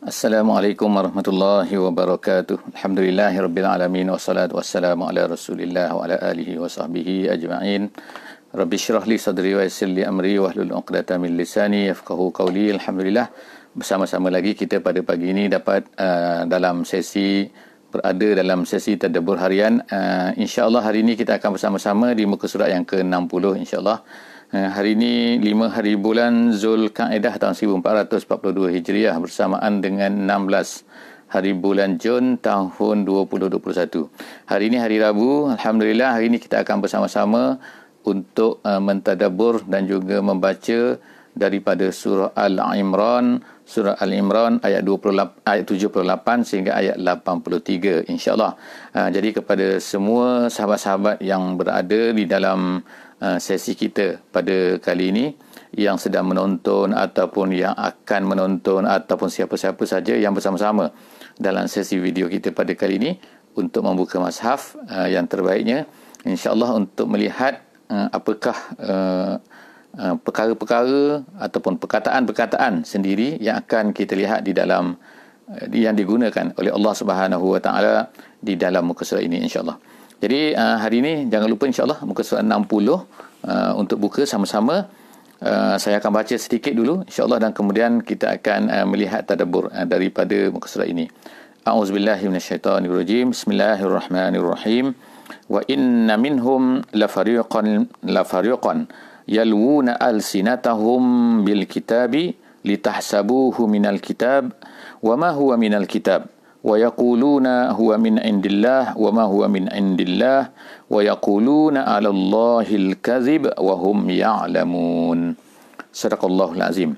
Assalamualaikum warahmatullahi wabarakatuh. Alhamdulillahirabbil alamin wassalatu wassalamu ala Rasulillah wa ala alihi wa sahbihi ajma'in. Rabbi syrah li sadri wa yassir li amri wa hlul 'uqdatam min lisani yafqahu qawli. Alhamdulillah bersama-sama lagi kita pada pagi ini dapat uh, dalam sesi berada dalam sesi tadabbur harian. Uh, insya-Allah hari ini kita akan bersama-sama di muka surat yang ke-60 insya-Allah. Eh, hari ini 5 hari bulan Zulkaidah tahun 1442 Hijriah bersamaan dengan 16 hari bulan Jun tahun 2021. Hari ini hari Rabu. Alhamdulillah hari ini kita akan bersama-sama untuk uh, mentadabur dan juga membaca daripada surah Al-Imran, surah Al-Imran ayat 28 ayat 78 sehingga ayat 83 insya-Allah. Uh, jadi kepada semua sahabat-sahabat yang berada di dalam Uh, sesi kita pada kali ini yang sedang menonton ataupun yang akan menonton ataupun siapa-siapa saja yang bersama-sama dalam sesi video kita pada kali ini untuk membuka mashaf uh, yang terbaiknya insya-Allah untuk melihat uh, apakah perkara-perkara ataupun perkataan-perkataan sendiri yang akan kita lihat di dalam yang digunakan oleh Allah Subhanahu Wa Taala di dalam muka surat ini insya-Allah. Jadi uh, hari ini jangan lupa insyaAllah muka surat 60 uh, untuk buka sama-sama. Uh, saya akan baca sedikit dulu insyaAllah dan kemudian kita akan uh, melihat tadabur uh, daripada muka surat ini. A'udzubillahiminasyaitanirrajim. Bismillahirrahmanirrahim. Wa inna minhum lafariqan lafariqan yalwuna alsinatahum bil kitabi litahsabuhu minal kitab wa ma huwa minal kitab. ويقولون هو من عند الله وما هو من عند الله ويقولون على الله الكذب وهم يعلمون صدق الله العظيم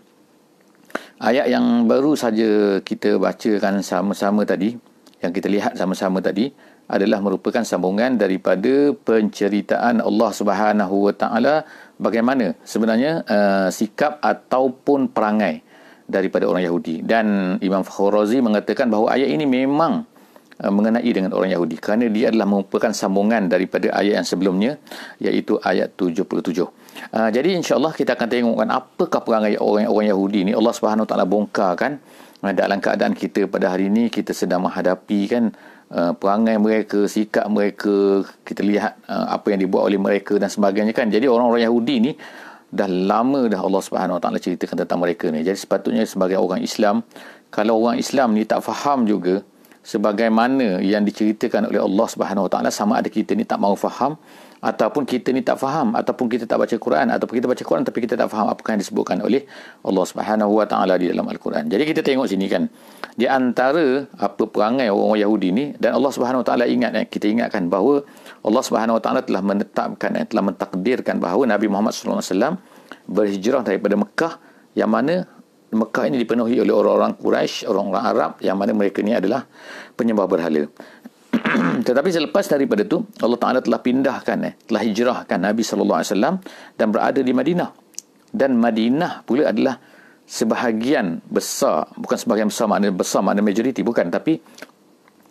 ayat yang baru saja kita bacakan sama-sama tadi yang kita lihat sama-sama tadi adalah merupakan sambungan daripada penceritaan Allah Subhanahu Wa Taala bagaimana sebenarnya uh, sikap ataupun perangai daripada orang Yahudi dan Imam Fakhr Razi mengatakan bahawa ayat ini memang uh, mengenai dengan orang Yahudi kerana dia adalah merupakan sambungan daripada ayat yang sebelumnya iaitu ayat 77. Uh, jadi insya-Allah kita akan tengokkan apakah perangai orang-orang Yahudi ini Allah Subhanahu taala bongkarkan uh, dalam keadaan kita pada hari ini kita sedang menghadapi kan perangai mereka, sikap mereka, kita lihat apa yang dibuat oleh mereka dan sebagainya kan. Jadi orang-orang Yahudi ini dah lama dah Allah Subhanahu Wa Taala ceritakan tentang mereka ni. Jadi sepatutnya sebagai orang Islam, kalau orang Islam ni tak faham juga sebagaimana yang diceritakan oleh Allah Subhanahu Wa Taala sama ada kita ni tak mau faham ataupun kita ni tak faham ataupun kita tak baca Quran ataupun kita baca Quran tapi kita tak faham apa yang disebutkan oleh Allah Subhanahu Wa Taala di dalam Al-Quran. Jadi kita tengok sini kan di antara apa perangai orang-orang Yahudi ni dan Allah Subhanahu Wa Taala ingat eh, kita ingatkan bahawa Allah Subhanahu Wa Taala telah menetapkan eh, telah mentakdirkan bahawa Nabi Muhammad wasallam berhijrah daripada Mekah yang mana Mekah ini dipenuhi oleh orang-orang Quraisy, orang-orang Arab yang mana mereka ni adalah penyembah berhala. Tetapi selepas daripada itu Allah Taala telah pindahkan eh telah hijrahkan Nabi sallallahu alaihi wasallam dan berada di Madinah. Dan Madinah pula adalah sebahagian besar bukan sebahagian besar makna besar makna majoriti bukan tapi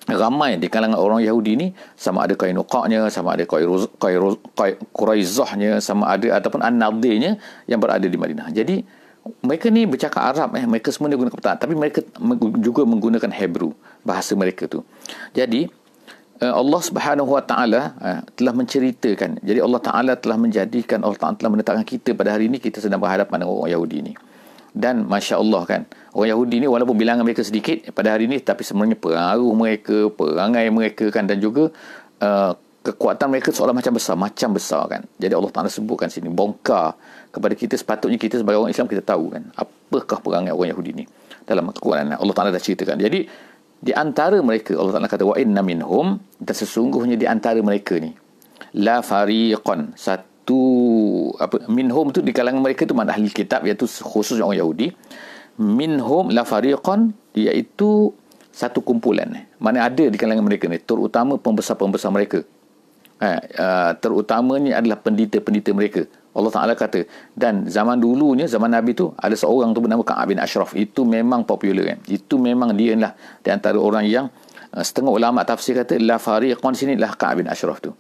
ramai di kalangan orang Yahudi ni sama ada Qainuqa'nya sama ada Quraizahnya sama ada ataupun An-Nadirnya yang berada di Madinah. Jadi mereka ni bercakap Arab eh mereka semua ni guna kata tapi mereka juga menggunakan Hebrew bahasa mereka tu. Jadi Eh, Allah Subhanahu Wa Taala eh, telah menceritakan. Jadi Allah Taala telah menjadikan Allah Taala telah menetapkan kita pada hari ini kita sedang berhadapan dengan orang Yahudi ini. Dan Masya Allah kan Orang Yahudi ni walaupun bilangan mereka sedikit Pada hari ini Tapi sebenarnya pengaruh mereka Perangai mereka kan Dan juga uh, Kekuatan mereka seolah macam besar Macam besar kan. Jadi Allah Ta'ala sebutkan sini Bongkar Kepada kita sepatutnya Kita sebagai orang Islam Kita tahu kan Apakah perangai orang Yahudi ni Dalam kekuatan Allah Ta'ala dah ceritakan. Jadi di antara mereka Allah Taala kata wa inna minhum dan sesungguhnya di antara mereka ni la fariqan satu apa minhum tu di kalangan mereka tu mana ahli kitab iaitu khusus orang Yahudi. Minhum la fariqan iaitu satu kumpulan mana ada di kalangan mereka ni terutama pembesar-pembesar mereka uh, terutamanya adalah pendeta-pendeta mereka Allah Ta'ala kata dan zaman dulunya zaman Nabi tu ada seorang tu bernama Ka'ab bin Ashraf itu memang popular kan itu memang dia lah di antara orang yang uh, setengah ulama tafsir kata la fariqan sini lah Ka'ab bin Ashraf tu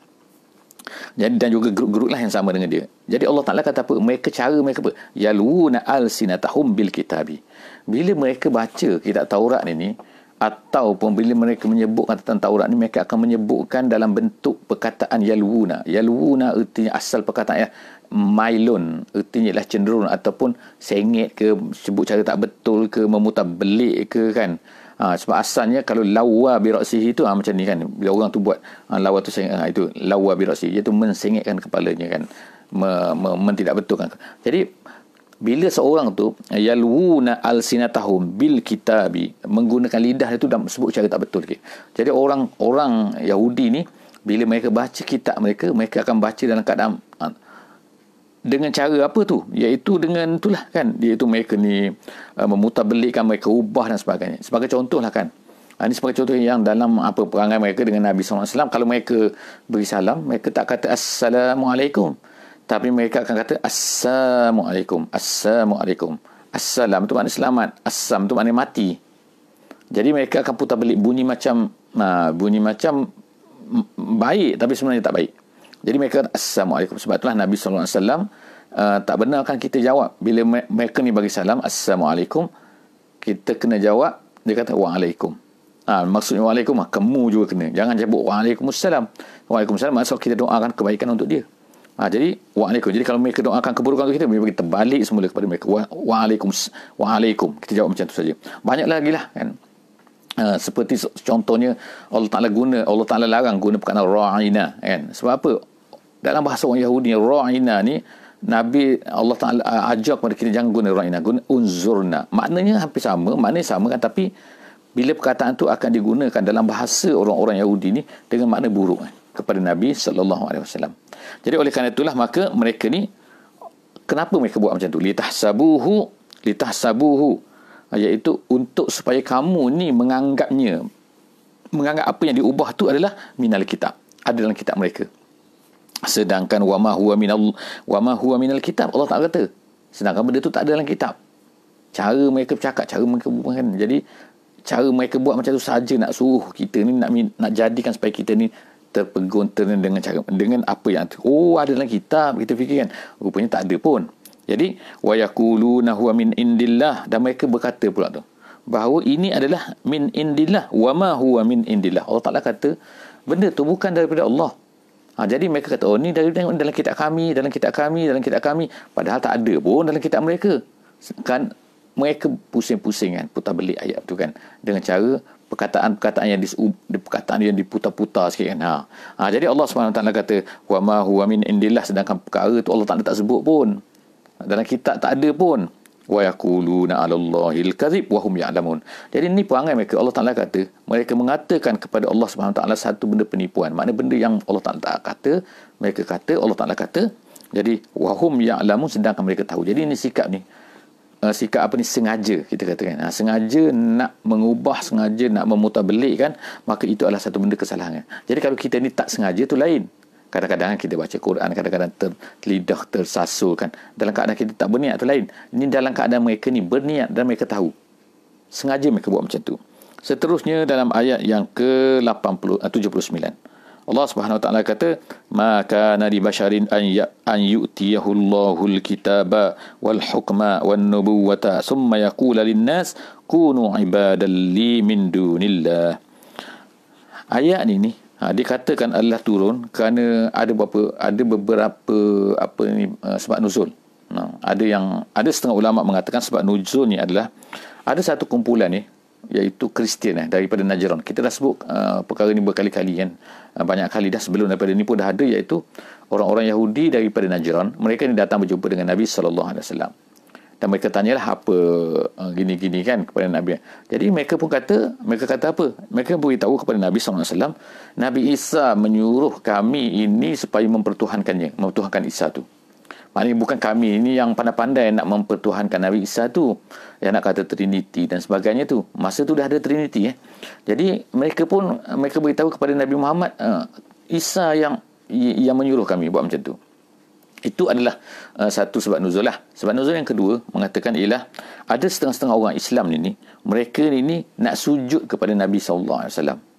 jadi dan juga grup-grup lah yang sama dengan dia. Jadi Allah Taala kata apa? Mereka cara mereka apa? Yaluna alsinatahum bil kitabi. Bila mereka baca kitab Taurat ini ataupun bila mereka menyebutkan tentang Taurat ni mereka akan menyebutkan dalam bentuk perkataan yalwuna. Yalwuna artinya asal perkataan ya mailun. Artinya lah cenderung ataupun sengit ke sebut cara tak betul ke memutar belik ke kan. Ha, sebab asalnya kalau lawa biraksihi itu ha, macam ni kan. Bila orang tu buat ha, lawa tu sengit ha, itu lawa biraksihi iaitu mensengitkan kepalanya kan. Me, me, men tidak betul kan jadi bila seorang tu yalwuna alsinatahum bil kitabi menggunakan lidah itu dan sebut cara tak betul okay. jadi orang orang Yahudi ni bila mereka baca kitab mereka mereka akan baca dalam keadaan ha, dengan cara apa tu? Iaitu dengan itulah kan? Iaitu mereka ni uh, memutabellikkan mereka ubah dan sebagainya. Sebagai contoh lah kan? Uh, ini sebagai contoh yang dalam apa perangai mereka dengan Nabi SAW kalau mereka beri salam mereka tak kata Assalamualaikum tapi mereka akan kata Assalamualaikum Assalamualaikum Assalam tu maknanya selamat Assam tu maknanya mati jadi mereka akan putar belik bunyi macam uh, bunyi macam baik tapi sebenarnya tak baik jadi mereka kata Assalamualaikum. Sebab itulah Nabi SAW uh, tak benarkan kita jawab. Bila mereka ni bagi salam Assalamualaikum. Kita kena jawab. Dia kata Waalaikum. Ha, maksudnya Waalaikum. Ha, kamu juga kena. Jangan jawab Waalaikumsalam. Waalaikumsalam maksud kita doakan kebaikan untuk dia. Ha, jadi Waalaikum. Jadi kalau mereka doakan keburukan untuk kita. Mereka terbalik semula kepada mereka. Waalaikum. Waalaikum. Kita jawab macam tu saja. Banyak lagi lah kan. Uh, seperti contohnya Allah Ta'ala guna Allah Ta'ala larang guna perkataan ra'ina kan sebab apa dalam bahasa orang Yahudi ra'ina ni Nabi Allah Taala ajar kepada kita jangan guna ra'ina guna unzurna maknanya hampir sama maknanya sama kan tapi bila perkataan tu akan digunakan dalam bahasa orang-orang Yahudi ni dengan makna buruk kan, kepada Nabi sallallahu alaihi wasallam. Jadi oleh kerana itulah maka mereka ni kenapa mereka buat macam tu? Litahsabuhu litahsabuhu. Iaitu untuk supaya kamu ni menganggapnya menganggap apa yang diubah tu adalah minal kitab. Ada dalam kitab mereka. Sedangkan wama huwa minal wama huwa minal kitab Allah tak kata sedangkan benda tu tak ada dalam kitab. Cara mereka bercakap cara mereka buat kan jadi cara mereka buat macam tu saja nak suruh kita ni nak nak jadikan supaya kita ni terpegun dengan cara dengan apa yang oh ada dalam kitab kita fikirkan rupanya tak ada pun. Jadi wa yaquluna huwa min indillah. Dan mereka berkata pula tu bahawa ini adalah min indillah. Wama huwa min indillah. Allah Taala kata benda tu bukan daripada Allah. Ha, jadi mereka kata, oh ni dari dalam kitab kami, dalam kitab kami, dalam kitab kami. Padahal tak ada pun dalam kitab mereka. Kan mereka pusing-pusing kan, putar belik ayat tu kan. Dengan cara perkataan-perkataan yang disu, perkataan yang diputar-putar sikit kan. Ha. ha jadi Allah SWT kata, wa ma huwa min indillah. Sedangkan perkara tu Allah tak, tak sebut pun. Dalam kitab tak ada pun wa yaquluna 'ala Allahil kadhib wa hum ya'lamun. Jadi ini perangai mereka Allah Taala kata, mereka mengatakan kepada Allah taala satu benda penipuan. Makna benda yang Allah Taala tak kata, mereka kata Allah Taala kata. Jadi wa hum ya'lamun sedangkan mereka tahu. Jadi ini sikap ni uh, sikap apa ni sengaja kita katakan. Ha, sengaja nak mengubah, sengaja nak memutarbelikkan, maka itu adalah satu benda kesalahan. Jadi kalau kita ni tak sengaja tu lain. Kadang-kadang kita baca Quran, kadang-kadang terlidah, tersasul kan. Dalam keadaan kita tak berniat tu lain. Ini dalam keadaan mereka ni berniat dan mereka tahu. Sengaja mereka buat macam tu. Seterusnya dalam ayat yang ke-79. Allah Subhanahu Wa Taala kata, "Maka nari basharin an ya an yu'tiyahu Allahul kitaba wal hukma wan nubuwata thumma yaqulu lin-nas kunu ibadan li min dunillah." Ayat ini Ha, dikatakan Allah turun kerana ada beberapa ada beberapa apa ni uh, sebab nuzul. Ha, ada yang ada setengah ulama mengatakan sebab nuzul ni adalah ada satu kumpulan ni iaitu Kristian eh, daripada Najran. Kita dah sebut uh, perkara ni berkali-kali kan. Uh, banyak kali dah sebelum daripada ni pun dah ada iaitu orang-orang Yahudi daripada Najran. Mereka ni datang berjumpa dengan Nabi wasallam dan mereka tanyalah apa uh, gini-gini kan kepada Nabi. Jadi mereka pun kata, mereka kata apa? Mereka beritahu kepada Nabi SAW, Nabi Isa menyuruh kami ini supaya mempertuhankannya, mempertuhankan Isa tu. Maknanya bukan kami ini yang pandai-pandai nak mempertuhankan Nabi Isa tu. Yang nak kata Trinity dan sebagainya tu. Masa tu dah ada Trinity. Eh. Jadi mereka pun, mereka beritahu kepada Nabi Muhammad, uh, Isa yang yang menyuruh kami buat macam tu. Itu adalah uh, satu sebab nuzul lah. Sebab nuzul yang kedua mengatakan ialah ada setengah-setengah orang Islam ni, ni mereka ni, ni nak sujud kepada Nabi SAW.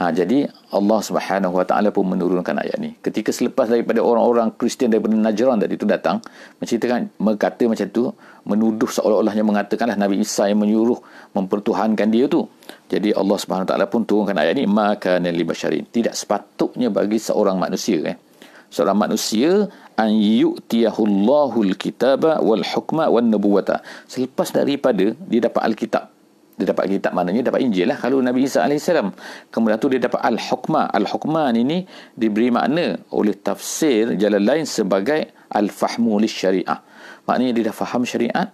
Ha, jadi Allah Subhanahu Wa Taala pun menurunkan ayat ni. Ketika selepas daripada orang-orang Kristian daripada Najran tadi itu datang, menceritakan berkata macam tu, menuduh seolah-olahnya mengatakanlah Nabi Isa yang menyuruh mempertuhankan dia tu. Jadi Allah Subhanahu Wa Taala pun turunkan ayat ni, maka nali basyarin. Tidak sepatutnya bagi seorang manusia eh. Seorang manusia an yu'tiyahullahu al-kitaba wal hukma wan nubuwata. Selepas daripada dia dapat al-kitab dia dapat kitab maknanya dapat Injil lah. Kalau Nabi Isa AS kemudian tu dia dapat Al-Hukma. Al-Hukma ini diberi makna oleh tafsir jalan lain sebagai Al-Fahmu Syariah maknanya dia dah faham syariat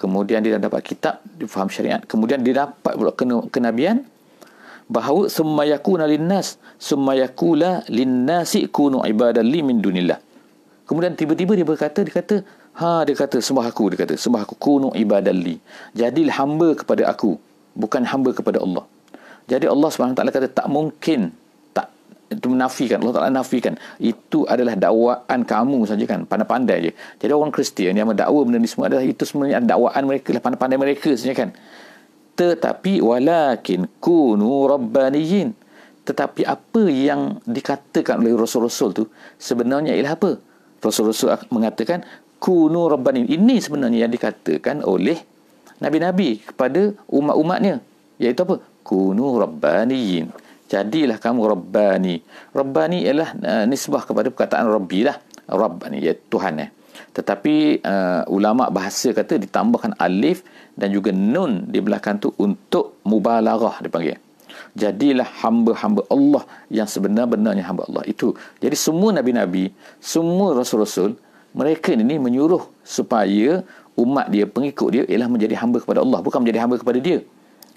kemudian dia dah dapat kitab dia faham syariat kemudian dia dapat pula kenabian bahawa summa yakuna linnas summa yakula linnasi kunu ibadan li min dunillah. Kemudian tiba-tiba dia berkata dia kata Ha dia kata sembah aku dia kata sembah aku kunu ibadalli. Jadilah hamba kepada aku bukan hamba kepada Allah. Jadi Allah SWT kata tak mungkin tak itu menafikan Allah Taala nafikan itu adalah dakwaan kamu saja kan pandai-pandai je. Jadi orang Kristian yang mendakwa benda ni semua adalah itu sebenarnya dakwaan mereka lah pandai-pandai mereka saja kan. Tetapi walakin kunu rabbaniyin. Tetapi apa yang dikatakan oleh rasul-rasul tu sebenarnya ialah apa? Rasul-rasul mengatakan kunu rabbani. Ini sebenarnya yang dikatakan oleh nabi-nabi kepada umat-umatnya. Iaitu apa? Kunu rabbaniyin jadilah kamu rabbani. Rabbani ialah uh, nisbah kepada perkataan rabbi lah. Rabbani iaitu tuhan eh. Tetapi uh, ulama bahasa kata ditambahkan alif dan juga nun di belakang tu untuk mubalaghah dipanggil. Jadilah hamba-hamba Allah yang sebenar-benarnya hamba Allah itu. Jadi semua nabi-nabi semua rasul-rasul mereka ini menyuruh supaya umat dia, pengikut dia ialah menjadi hamba kepada Allah, bukan menjadi hamba kepada dia.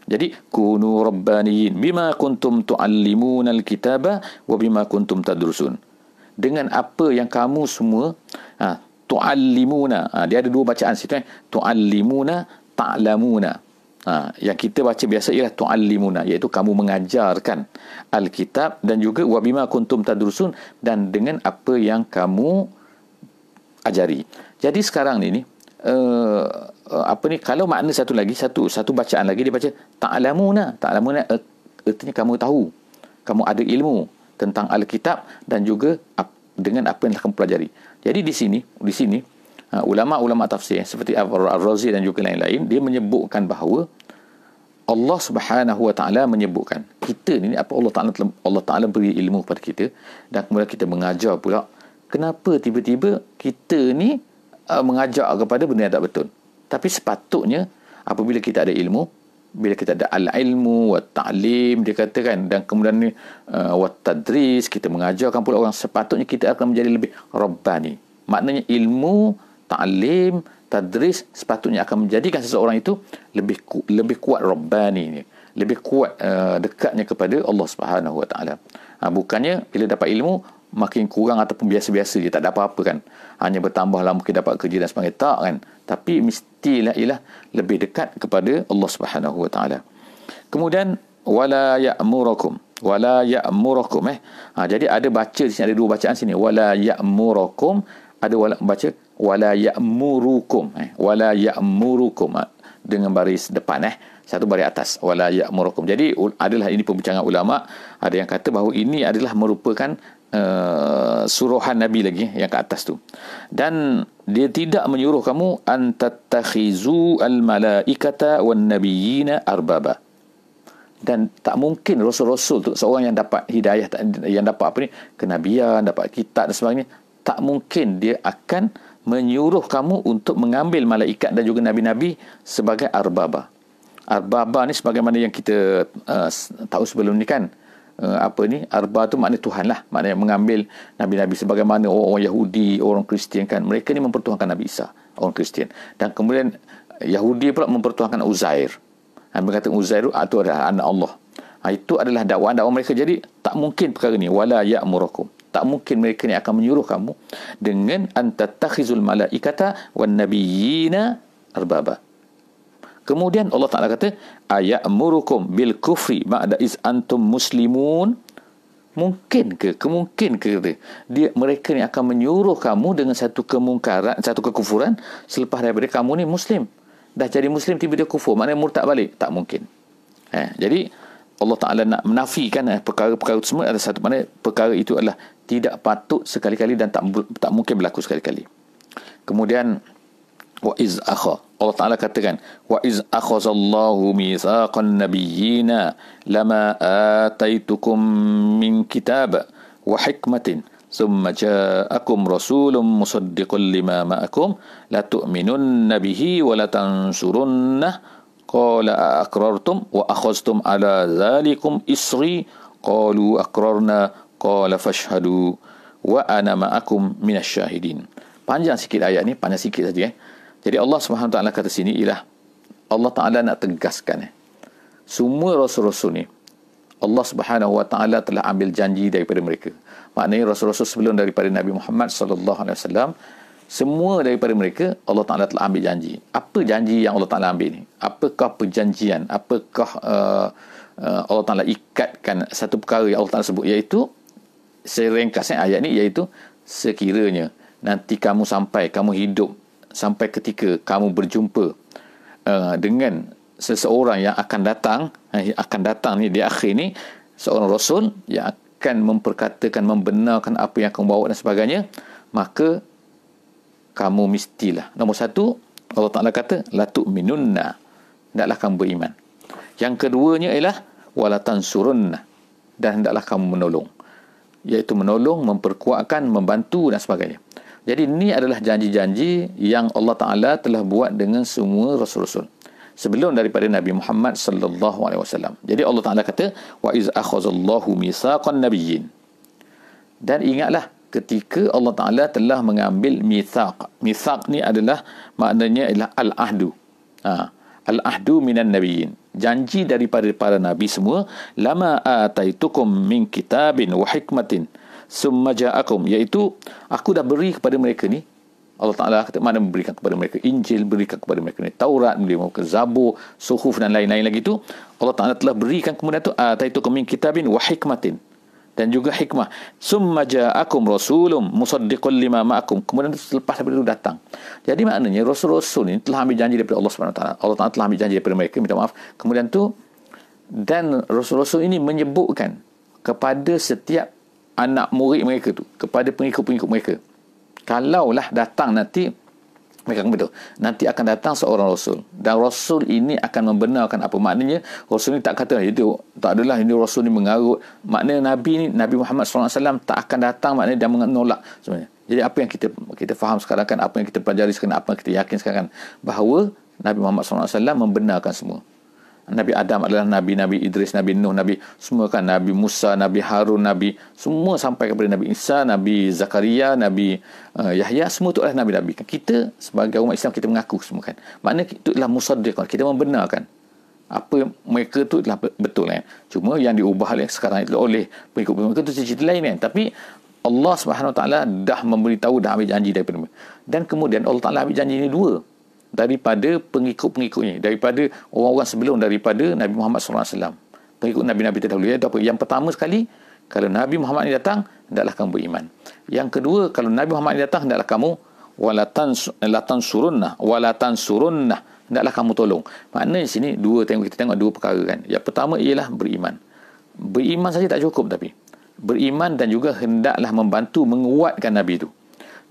Jadi, kunu rabbaniyin bima kuntum tuallimuna alkitaba wa bima kuntum tadrusun. Dengan apa yang kamu semua ha, tuallimuna. Ha, dia ada dua bacaan situ eh. Tuallimuna ta'lamuna. Ha, yang kita baca biasa ialah tuallimuna iaitu kamu mengajarkan alkitab dan juga wa bima kuntum tadrusun dan dengan apa yang kamu ajari. Jadi sekarang ni ni uh, apa ni kalau makna satu lagi satu satu bacaan lagi dia baca ta'lamuna ta'lamuna uh, artinya kamu tahu kamu ada ilmu tentang alkitab dan juga ap, dengan apa yang kamu pelajari. Jadi di sini di sini uh, ulama-ulama tafsir seperti Ar-Razi dan juga lain-lain dia menyebutkan bahawa Allah Subhanahu Wa Taala menyebutkan kita ni apa Allah Taala Allah Taala beri ilmu kepada kita dan kemudian kita mengajar pula kenapa tiba-tiba kita ni uh, mengajak kepada benda yang tak betul. Tapi sepatutnya apabila kita ada ilmu, bila kita ada al-ilmu wa ta'lim dia katakan dan kemudian ni uh, wa tadris kita mengajarkan pula orang sepatutnya kita akan menjadi lebih rabbani. Maknanya ilmu, ta'lim, tadris sepatutnya akan menjadikan seseorang itu lebih ku, lebih kuat rabbani ni. Lebih kuat uh, dekatnya kepada Allah Subhanahu wa taala. Ha, bukannya bila dapat ilmu makin kurang ataupun biasa-biasa je tak ada apa-apa kan. Hanya bertambah mungkin dapat kerja dan sebagainya. Tak kan. Tapi mestilah ialah lebih dekat kepada Allah Subhanahu wa taala. Kemudian wala ya'murukum. Wala ya'murukum eh. Ha, jadi ada baca di sini ada dua bacaan sini. Wala ya'murukum. Ada wala baca wala ya'murukum eh. Wala ya'murukum ha, dengan baris depan eh. Satu baris atas. Wala ya'murukum. Jadi adalah ini pembincangan ulama. Ada yang kata bahawa ini adalah merupakan uh, suruhan Nabi lagi yang ke atas tu. Dan dia tidak menyuruh kamu antattakhizu al-malaikata wan nabiyina arbaba. Dan tak mungkin rasul-rasul tu seorang yang dapat hidayah yang dapat apa ni kenabian, dapat kitab dan sebagainya, tak mungkin dia akan menyuruh kamu untuk mengambil malaikat dan juga nabi-nabi sebagai arbaba. Arbaba ni sebagaimana yang kita uh, tahu sebelum ni kan uh, apa ni? Arba tu makna Tuhan lah. Maknanya mengambil nabi-nabi sebagaimana orang-orang Yahudi orang Kristian kan. Mereka ni mempertuhankan Nabi Isa orang Kristian. Dan kemudian Yahudi pula mempertuhankan Uzair. Dan berkata Uzair itu adalah anak Allah. Ha, itu adalah dakwaan-dakwaan mereka. Jadi tak mungkin perkara ni wala ya'murakum tak mungkin mereka ni akan menyuruh kamu dengan antatakhizul malaikata wan nabiyina arbaba Kemudian Allah Taala kata ayamurukum bil kufri ba'da iz antum muslimun? Mungkin ke? Kemungkin ke dia? Mereka ni akan menyuruh kamu dengan satu kemungkaran satu kekufuran selepas daripada kamu ni muslim. Dah jadi muslim tiba dia kufur. Maknanya murtad balik? Tak mungkin. Eh, jadi Allah Taala nak menafikan eh, perkara-perkara semua ada satu mana perkara itu adalah tidak patut sekali-kali dan tak tak mungkin berlaku sekali-kali. Kemudian wa iz akha Allah Taala katakan wa iz akhazallahu mitsaqan nabiyyina lama ataitukum min kitab wa hikmatin ثم جاءكم رسول مصدق لما معكم لتؤمنن ولا تنصرونه قال أكررتم وأخذتم على ذلكم إصري قالوا أكررنا قال فشهدوا وأنا معكم من الشاهدين panjang sikit ayat ni panjang sikit saja eh? Jadi Allah Subhanahu taala kata sini ialah Allah taala nak tegaskan eh. semua rasul-rasul ni Allah Subhanahu wa taala telah ambil janji daripada mereka maknanya rasul-rasul sebelum daripada Nabi Muhammad sallallahu alaihi wasallam semua daripada mereka Allah Taala telah ambil janji. Apa janji yang Allah Taala ambil ni? Apakah perjanjian? Apakah uh, uh, Allah Taala ikatkan satu perkara yang Allah Taala sebut iaitu saya ringkasnya ayat ni iaitu sekiranya nanti kamu sampai kamu hidup sampai ketika kamu berjumpa uh, dengan seseorang yang akan datang eh, akan datang ni di akhir ni seorang rasul yang akan memperkatakan membenarkan apa yang kamu bawa dan sebagainya maka kamu mestilah. Nombor satu, Allah Ta'ala kata, la tu'minunna. Hendaklah kamu beriman. Yang keduanya ialah, walatan surunna. Dan hendaklah kamu menolong. Iaitu menolong, memperkuatkan, membantu dan sebagainya. Jadi ini adalah janji-janji yang Allah Ta'ala telah buat dengan semua Rasul-Rasul. Sebelum daripada Nabi Muhammad sallallahu alaihi wasallam. Jadi Allah Taala kata wa iz akhazallahu misaqan nabiyyin. Dan ingatlah ketika Allah Ta'ala telah mengambil mithaq. Mithaq ni adalah maknanya adalah al-ahdu. Ha. Al-ahdu minan nabiyin. Janji daripada para nabi semua. Lama ataitukum min kitabin wa hikmatin. Summa ja'akum. Iaitu, aku dah beri kepada mereka ni. Allah Ta'ala kata, mana memberikan kepada mereka? Injil, berikan kepada mereka ni. Taurat, berikan kepada Zabur, Suhuf dan lain-lain lagi tu. Allah Ta'ala telah berikan kemudian tu Ataitukum min kitabin wa hikmatin. Dan juga hikmah. Summa ja'akum rasulun musaddiqul lima ma'akum. Kemudian selepas daripada itu datang. Jadi maknanya rasul-rasul ini telah ambil janji daripada Allah Subhanahu taala. Allah Taala telah ambil janji daripada mereka minta maaf. Kemudian tu dan rasul-rasul ini menyebutkan kepada setiap anak murid mereka tu kepada pengikut-pengikut mereka kalaulah datang nanti mereka betul. Nanti akan datang seorang Rasul. Dan Rasul ini akan membenarkan apa. Maknanya, Rasul ini tak kata, itu tak adalah ini Rasul ini mengarut. Maknanya Nabi ni, Nabi Muhammad SAW tak akan datang, maknanya dia menolak sebenarnya. Jadi apa yang kita kita faham sekarang kan, apa yang kita pelajari sekarang, apa yang kita yakin sekarang kan, bahawa Nabi Muhammad SAW membenarkan semua. Nabi Adam adalah Nabi, Nabi Idris, Nabi Nuh, Nabi semua kan, Nabi Musa, Nabi Harun, Nabi semua sampai kepada Nabi Isa, Nabi Zakaria, Nabi uh, Yahya, semua itu adalah Nabi-Nabi. Kita sebagai umat Islam, kita mengaku semua kan. Maknanya itu adalah musaddiq, kita membenarkan apa mereka itu adalah betul kan. Cuma yang diubah oleh sekarang itu oleh pengikut-pengikut itu cerita lain kan. Tapi Allah Subhanahu Wa Taala dah memberitahu dah ambil janji daripada mereka. Dan kemudian Allah Taala ambil janji ini dua daripada pengikut-pengikutnya daripada orang-orang sebelum daripada Nabi Muhammad SAW pengikut Nabi-Nabi terdahulu ya, yang pertama sekali kalau Nabi Muhammad ini datang hendaklah kamu beriman. Yang kedua kalau Nabi Muhammad ini datang hendaklah kamu walatan latan surunna walatan surunna hendaklah kamu tolong. Maknanya sini dua tengok kita tengok dua perkara kan. Yang pertama ialah beriman. Beriman saja tak cukup tapi beriman dan juga hendaklah membantu menguatkan Nabi itu.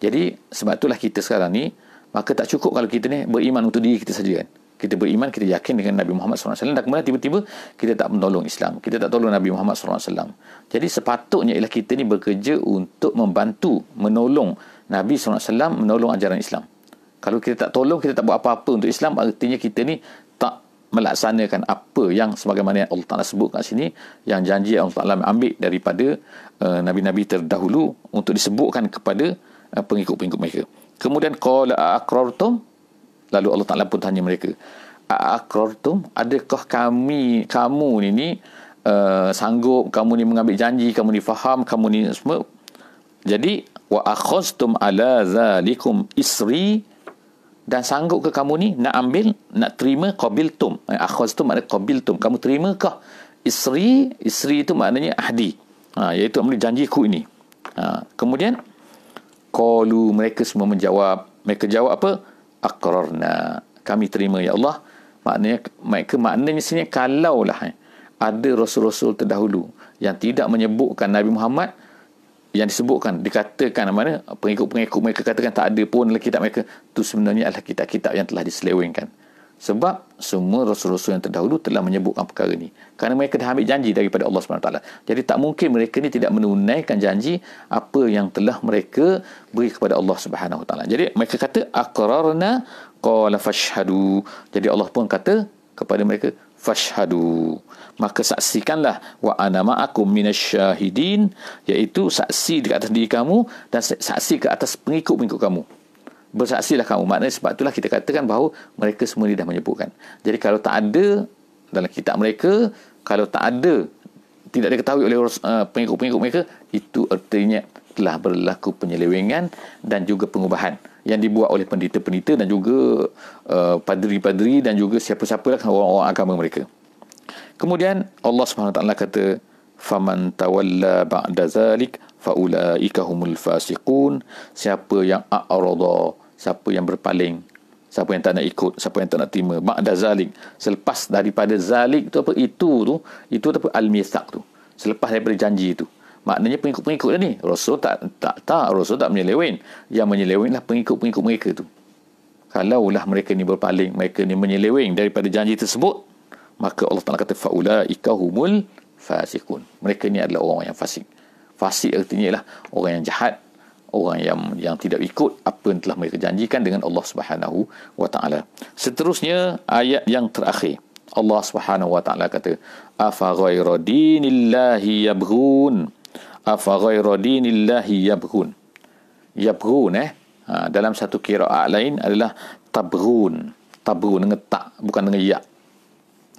Jadi sebab itulah kita sekarang ni maka tak cukup kalau kita ni beriman untuk diri kita saja kan. Kita beriman kita yakin dengan Nabi Muhammad SAW dan kemudian tiba-tiba kita tak menolong Islam. Kita tak tolong Nabi Muhammad SAW jadi sepatutnya ialah kita ni bekerja untuk membantu menolong Nabi SAW menolong ajaran Islam. Kalau kita tak tolong kita tak buat apa-apa untuk Islam artinya kita ni tak melaksanakan apa yang sebagaimana Allah Ta'ala sebut kat sini yang janji Allah Ta'ala ambil daripada uh, Nabi-Nabi terdahulu untuk disebutkan kepada uh, pengikut-pengikut mereka Kemudian qala aqrartum lalu Allah Taala pun tanya mereka aqrartum adakah kami kamu ni ni uh, sanggup? Kamu ni mengambil janji kamu ni faham kamu ni semua? Jadi wa akhaztum ala zalikum isri. Dan sanggup ke kamu ni nak ambil nak terima qabiltum? Eh, akhaztum makna qabiltum. Kamu terima kah isri isri itu maknanya ahdi. Ha iaitu makna janjiku ini. Ha kemudian Qalu mereka semua menjawab. Mereka jawab apa? Aqrarna. Kami terima ya Allah. Maknanya mereka maknanya sini kalaulah eh, ada rasul-rasul terdahulu yang tidak menyebutkan Nabi Muhammad yang disebutkan dikatakan mana pengikut-pengikut mereka katakan tak ada pun dalam kitab mereka itu sebenarnya adalah kitab-kitab yang telah diselewengkan sebab semua rasul-rasul yang terdahulu telah menyebutkan perkara ini. Kerana mereka dah ambil janji daripada Allah SWT jadi tak mungkin mereka ni tidak menunaikan janji apa yang telah mereka beri kepada Allah SWT jadi mereka kata aqrarna qala fashhadu. Jadi Allah pun kata kepada mereka fashhadu. Maka saksikanlah wa ana ma'akum minasyahidin iaitu saksi di atas diri kamu dan saksi ke atas pengikut-pengikut kamu bersaksilah kamu maknanya sebab itulah kita katakan bahawa mereka semua ni dah menyebutkan jadi kalau tak ada dalam kitab mereka kalau tak ada tidak diketahui oleh uh, pengikut-pengikut mereka itu artinya telah berlaku penyelewengan dan juga pengubahan yang dibuat oleh pendeta-pendeta dan juga uh, padri-padri dan juga siapa-siapa lah orang-orang agama mereka. Kemudian Allah taala kata faman tawalla ba'da zalik faulaika humul fasiqun siapa yang a'rada siapa yang berpaling siapa yang tak nak ikut siapa yang tak nak terima ba'da zalik selepas daripada zalik tu apa itu tu itu apa al-mitsaq tu selepas daripada janji itu Maknanya pengikut-pengikut ni. Rasul tak tak tak Rasul tak menyeleweng. Yang menyelewenglah pengikut-pengikut mereka tu. Kalaulah mereka ni berpaling, mereka ni menyeleweng daripada janji tersebut, maka Allah Taala kata faula ikahumul fasikun. Mereka ni adalah orang yang fasik. Fasik artinya ialah orang yang jahat, orang yang yang tidak ikut apa yang telah mereka janjikan dengan Allah Subhanahu wa taala. Seterusnya ayat yang terakhir. Allah Subhanahu wa taala kata afa ghayra dinillahi yabghun. Afa ghayra dinillahi yabghun. Yabghun eh? Ha, dalam satu kiraat lain adalah tabghun. Tabghun dengan tak bukan dengan ya.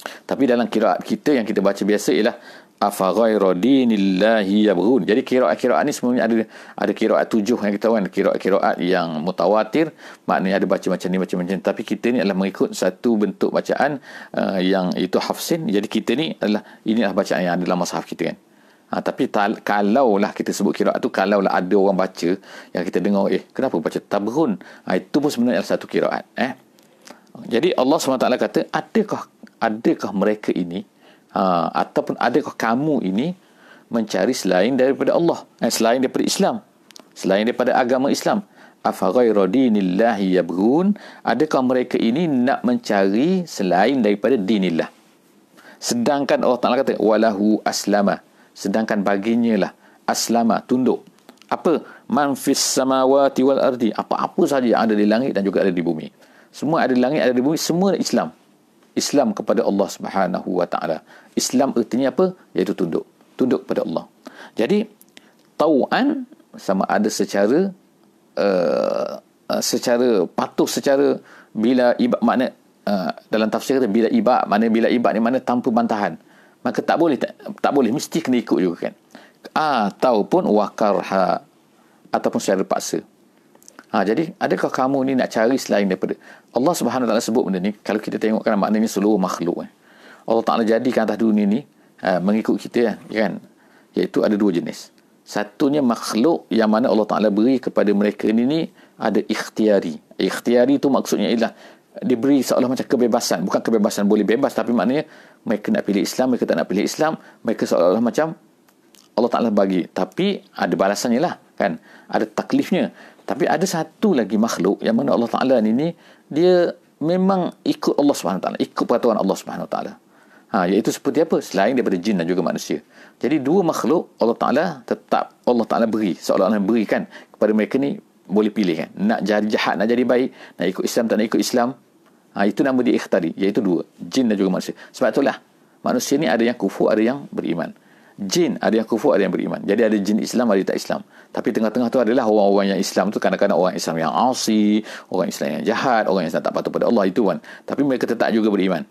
Tapi dalam kiraat kita yang kita baca biasa ialah afa ghayra dinillahi yabghun. Jadi kiraat-kiraat ni sebenarnya ada ada kiraat tujuh yang kita tahu kan. Kiraat-kiraat yang mutawatir maknanya ada baca macam ni macam macam tapi kita ni adalah mengikut satu bentuk bacaan uh, yang itu hafsin. Jadi kita ni adalah inilah bacaan yang ada dalam mushaf kita kan. Ha, tapi tal, kalaulah kita sebut kiraat tu kalaulah ada orang baca yang kita dengar eh kenapa baca tabrun ha, itu pun sebenarnya adalah satu kiraat eh. Jadi Allah SWT kata adakah adakah mereka ini ha, ataupun adakah kamu ini mencari selain daripada Allah eh, selain daripada Islam selain daripada agama Islam? Afa ghayra dinillahi yabghun. Adakah mereka ini nak mencari selain daripada dinillah? Sedangkan Allah Taala kata walahu aslama. Sedangkan baginya lah aslama tunduk. Apa? Man fis samawati wal ardi. Apa-apa saja yang ada di langit dan juga ada di bumi. Semua ada di langit ada di bumi semua Islam Islam kepada Allah Subhanahu wa taala. Islam artinya apa? Iaitu tunduk. Tunduk kepada Allah. Jadi tauan sama ada secara uh, secara patuh secara bila ibad makna uh, dalam tafsir kata bila ibad mana bila ibad ni mana tanpa bantahan. Maka tak boleh tak, tak boleh. Mesti kena ikut juga kan. Ataupun wakarha ataupun secara paksa ha, jadi adakah kamu ni nak cari selain daripada Allah Subhanahu taala sebut benda ni kalau kita tengok kan maknanya seluruh makhluk eh. Allah Taala jadikan atas dunia ni ha, mengikut kita ya kan? Iaitu ada dua jenis. Satunya makhluk yang mana Allah Taala beri kepada mereka ni ni ada ikhtiari. Ikhtiari tu maksudnya ialah diberi seolah macam kebebasan. Bukan kebebasan boleh bebas tapi maknanya mereka nak pilih Islam mereka tak nak pilih Islam mereka seolah-olah macam Allah Ta'ala bagi. Tapi ada balasannya lah kan? Ada taklifnya tapi ada satu lagi makhluk yang mana Allah Ta'ala ni, ni dia memang ikut Allah Subhanahu Taala ikut peraturan Allah Subhanahu Taala. Ha iaitu seperti apa? Selain daripada jin dan juga manusia. Jadi dua makhluk Allah Taala tetap Allah Taala beri seolah-olah berikan kepada mereka ni boleh pilih kan. Nak jadi jahat nak jadi baik nak ikut Islam tak nak ikut Islam. Ha, itu nama dia ikhtari iaitu dua jin dan juga manusia. Sebab itulah manusia ni ada yang kufur ada yang beriman jin ada yang kufur ada yang beriman. Jadi ada jin Islam ada tak Islam. Tapi tengah-tengah tu adalah orang-orang yang Islam tu kadang-kadang orang Islam yang asi orang Islam yang jahat orang yang tak patuh pada Allah itu kan. Tapi mereka tetap juga beriman.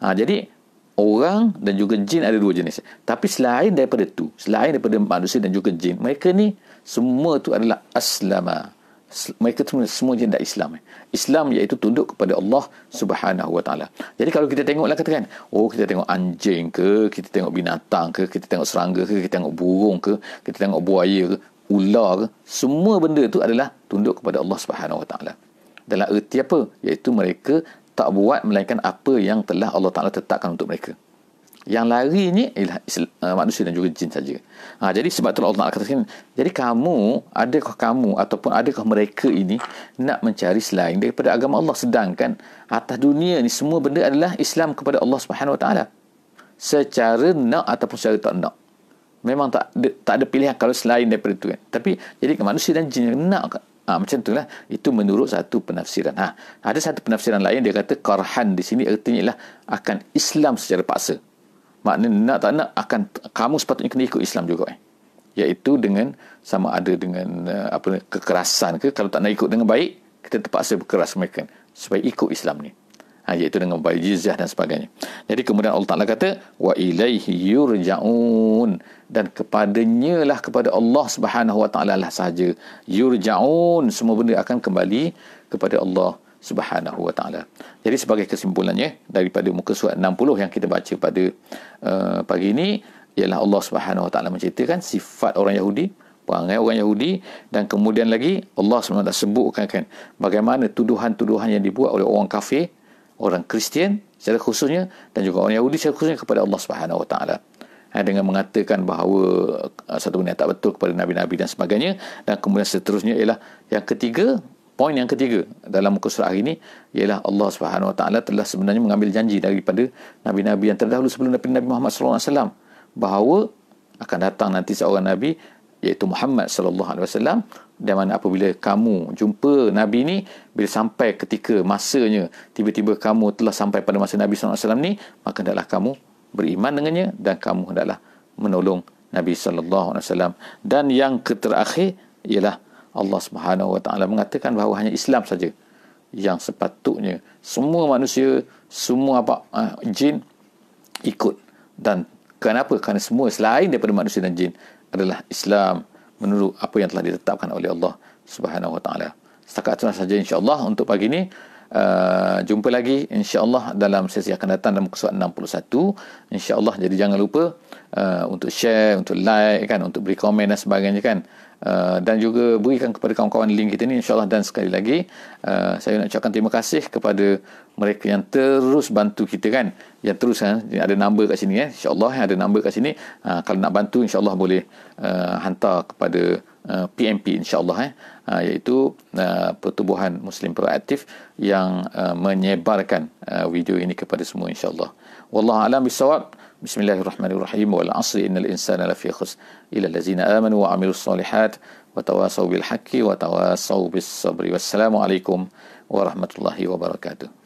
Ha, jadi orang dan juga jin ada dua jenis. Tapi selain daripada tu selain daripada manusia dan juga jin mereka ni semua tu adalah aslama mereka semua semua Islam Islam iaitu tunduk kepada Allah Subhanahu Wa Taala. Jadi kalau kita tengoklah katakan, oh kita tengok anjing ke, kita tengok binatang ke, kita tengok serangga ke, kita tengok burung ke, kita tengok buaya ke, ular ke, semua benda itu adalah tunduk kepada Allah Subhanahu Wa Taala. Dalam erti apa? Iaitu mereka tak buat melainkan apa yang telah Allah Taala tetapkan untuk mereka. Yang lari ni ialah uh, manusia dan juga jin saja. Ha, jadi sebab tu Allah katakan, jadi kamu, adakah kamu ataupun adakah mereka ini nak mencari selain daripada agama Allah sedangkan atas dunia ni semua benda adalah Islam kepada Allah Subhanahu Wa Taala. Secara nak ataupun secara tak nak. Memang tak ada, tak ada pilihan kalau selain daripada itu kan. Tapi jadi manusia dan jin nak Ha, macam itulah. Itu menurut satu penafsiran. Ha, ada satu penafsiran lain dia kata karhan di sini artinya ialah akan Islam secara paksa. Maknanya nak tak nak akan kamu sepatutnya kena ikut Islam juga eh. Iaitu dengan sama ada dengan uh, apa kekerasan ke kalau tak nak ikut dengan baik kita terpaksa berkeras mereka supaya ikut Islam ni ha, iaitu dengan bayar jizyah dan sebagainya. Jadi kemudian Allah Taala kata wa ilaihi yurja'un dan kepadanya lah kepada Allah Subhanahu wa taala lah sahaja yurja'un semua benda akan kembali kepada Allah Subhanahu wa taala. Jadi sebagai kesimpulannya daripada muka surat 60 yang kita baca pada uh, pagi ini ialah Allah Subhanahu wa taala menceritakan sifat orang Yahudi perangai orang Yahudi dan kemudian lagi Allah SWT sebutkan kan bagaimana tuduhan-tuduhan yang dibuat oleh orang kafir orang Kristian secara khususnya dan juga orang Yahudi secara khususnya kepada Allah Subhanahu Wa Taala ha, dengan mengatakan bahawa uh, satu benda tak betul kepada nabi-nabi dan sebagainya dan kemudian seterusnya ialah yang ketiga poin yang ketiga dalam muka surat hari ini ialah Allah Subhanahu Wa Taala telah sebenarnya mengambil janji daripada nabi-nabi yang terdahulu sebelum Nabi Muhammad sallallahu alaihi wasallam bahawa akan datang nanti seorang nabi iaitu Muhammad sallallahu alaihi wasallam dan mana apabila kamu jumpa Nabi ni bila sampai ketika masanya tiba-tiba kamu telah sampai pada masa Nabi SAW ni maka hendaklah kamu beriman dengannya dan kamu hendaklah menolong Nabi SAW dan yang terakhir ialah Allah Subhanahu Wa Taala mengatakan bahawa hanya Islam saja yang sepatutnya semua manusia semua apa uh, jin ikut dan kenapa kerana semua selain daripada manusia dan jin adalah Islam menurut apa yang telah ditetapkan oleh Allah Subhanahu Wa Taala. Setakat itu saja insya-Allah untuk pagi ini. Uh, jumpa lagi insya-Allah dalam sesi akan datang dalam muka 61 insya-Allah jadi jangan lupa uh, untuk share untuk like kan untuk beri komen dan sebagainya kan Uh, dan juga berikan kepada kawan-kawan link kita ni insyaAllah dan sekali lagi uh, saya nak ucapkan terima kasih kepada mereka yang terus bantu kita kan. Yang terus kan ada number kat sini eh. insyaAllah ada number kat sini. Uh, kalau nak bantu insyaAllah boleh uh, hantar kepada uh, PMP insyaAllah eh. Uh, iaitu uh, pertubuhan Muslim Proaktif yang uh, menyebarkan uh, video ini kepada semua insyaAllah. Wallahualam bisawab بسم الله الرحمن الرحيم والعصر إن الإنسان لفي خسر إلى الذين آمنوا وعملوا الصالحات وتواصوا بالحق وتواصوا بالصبر والسلام عليكم ورحمة الله وبركاته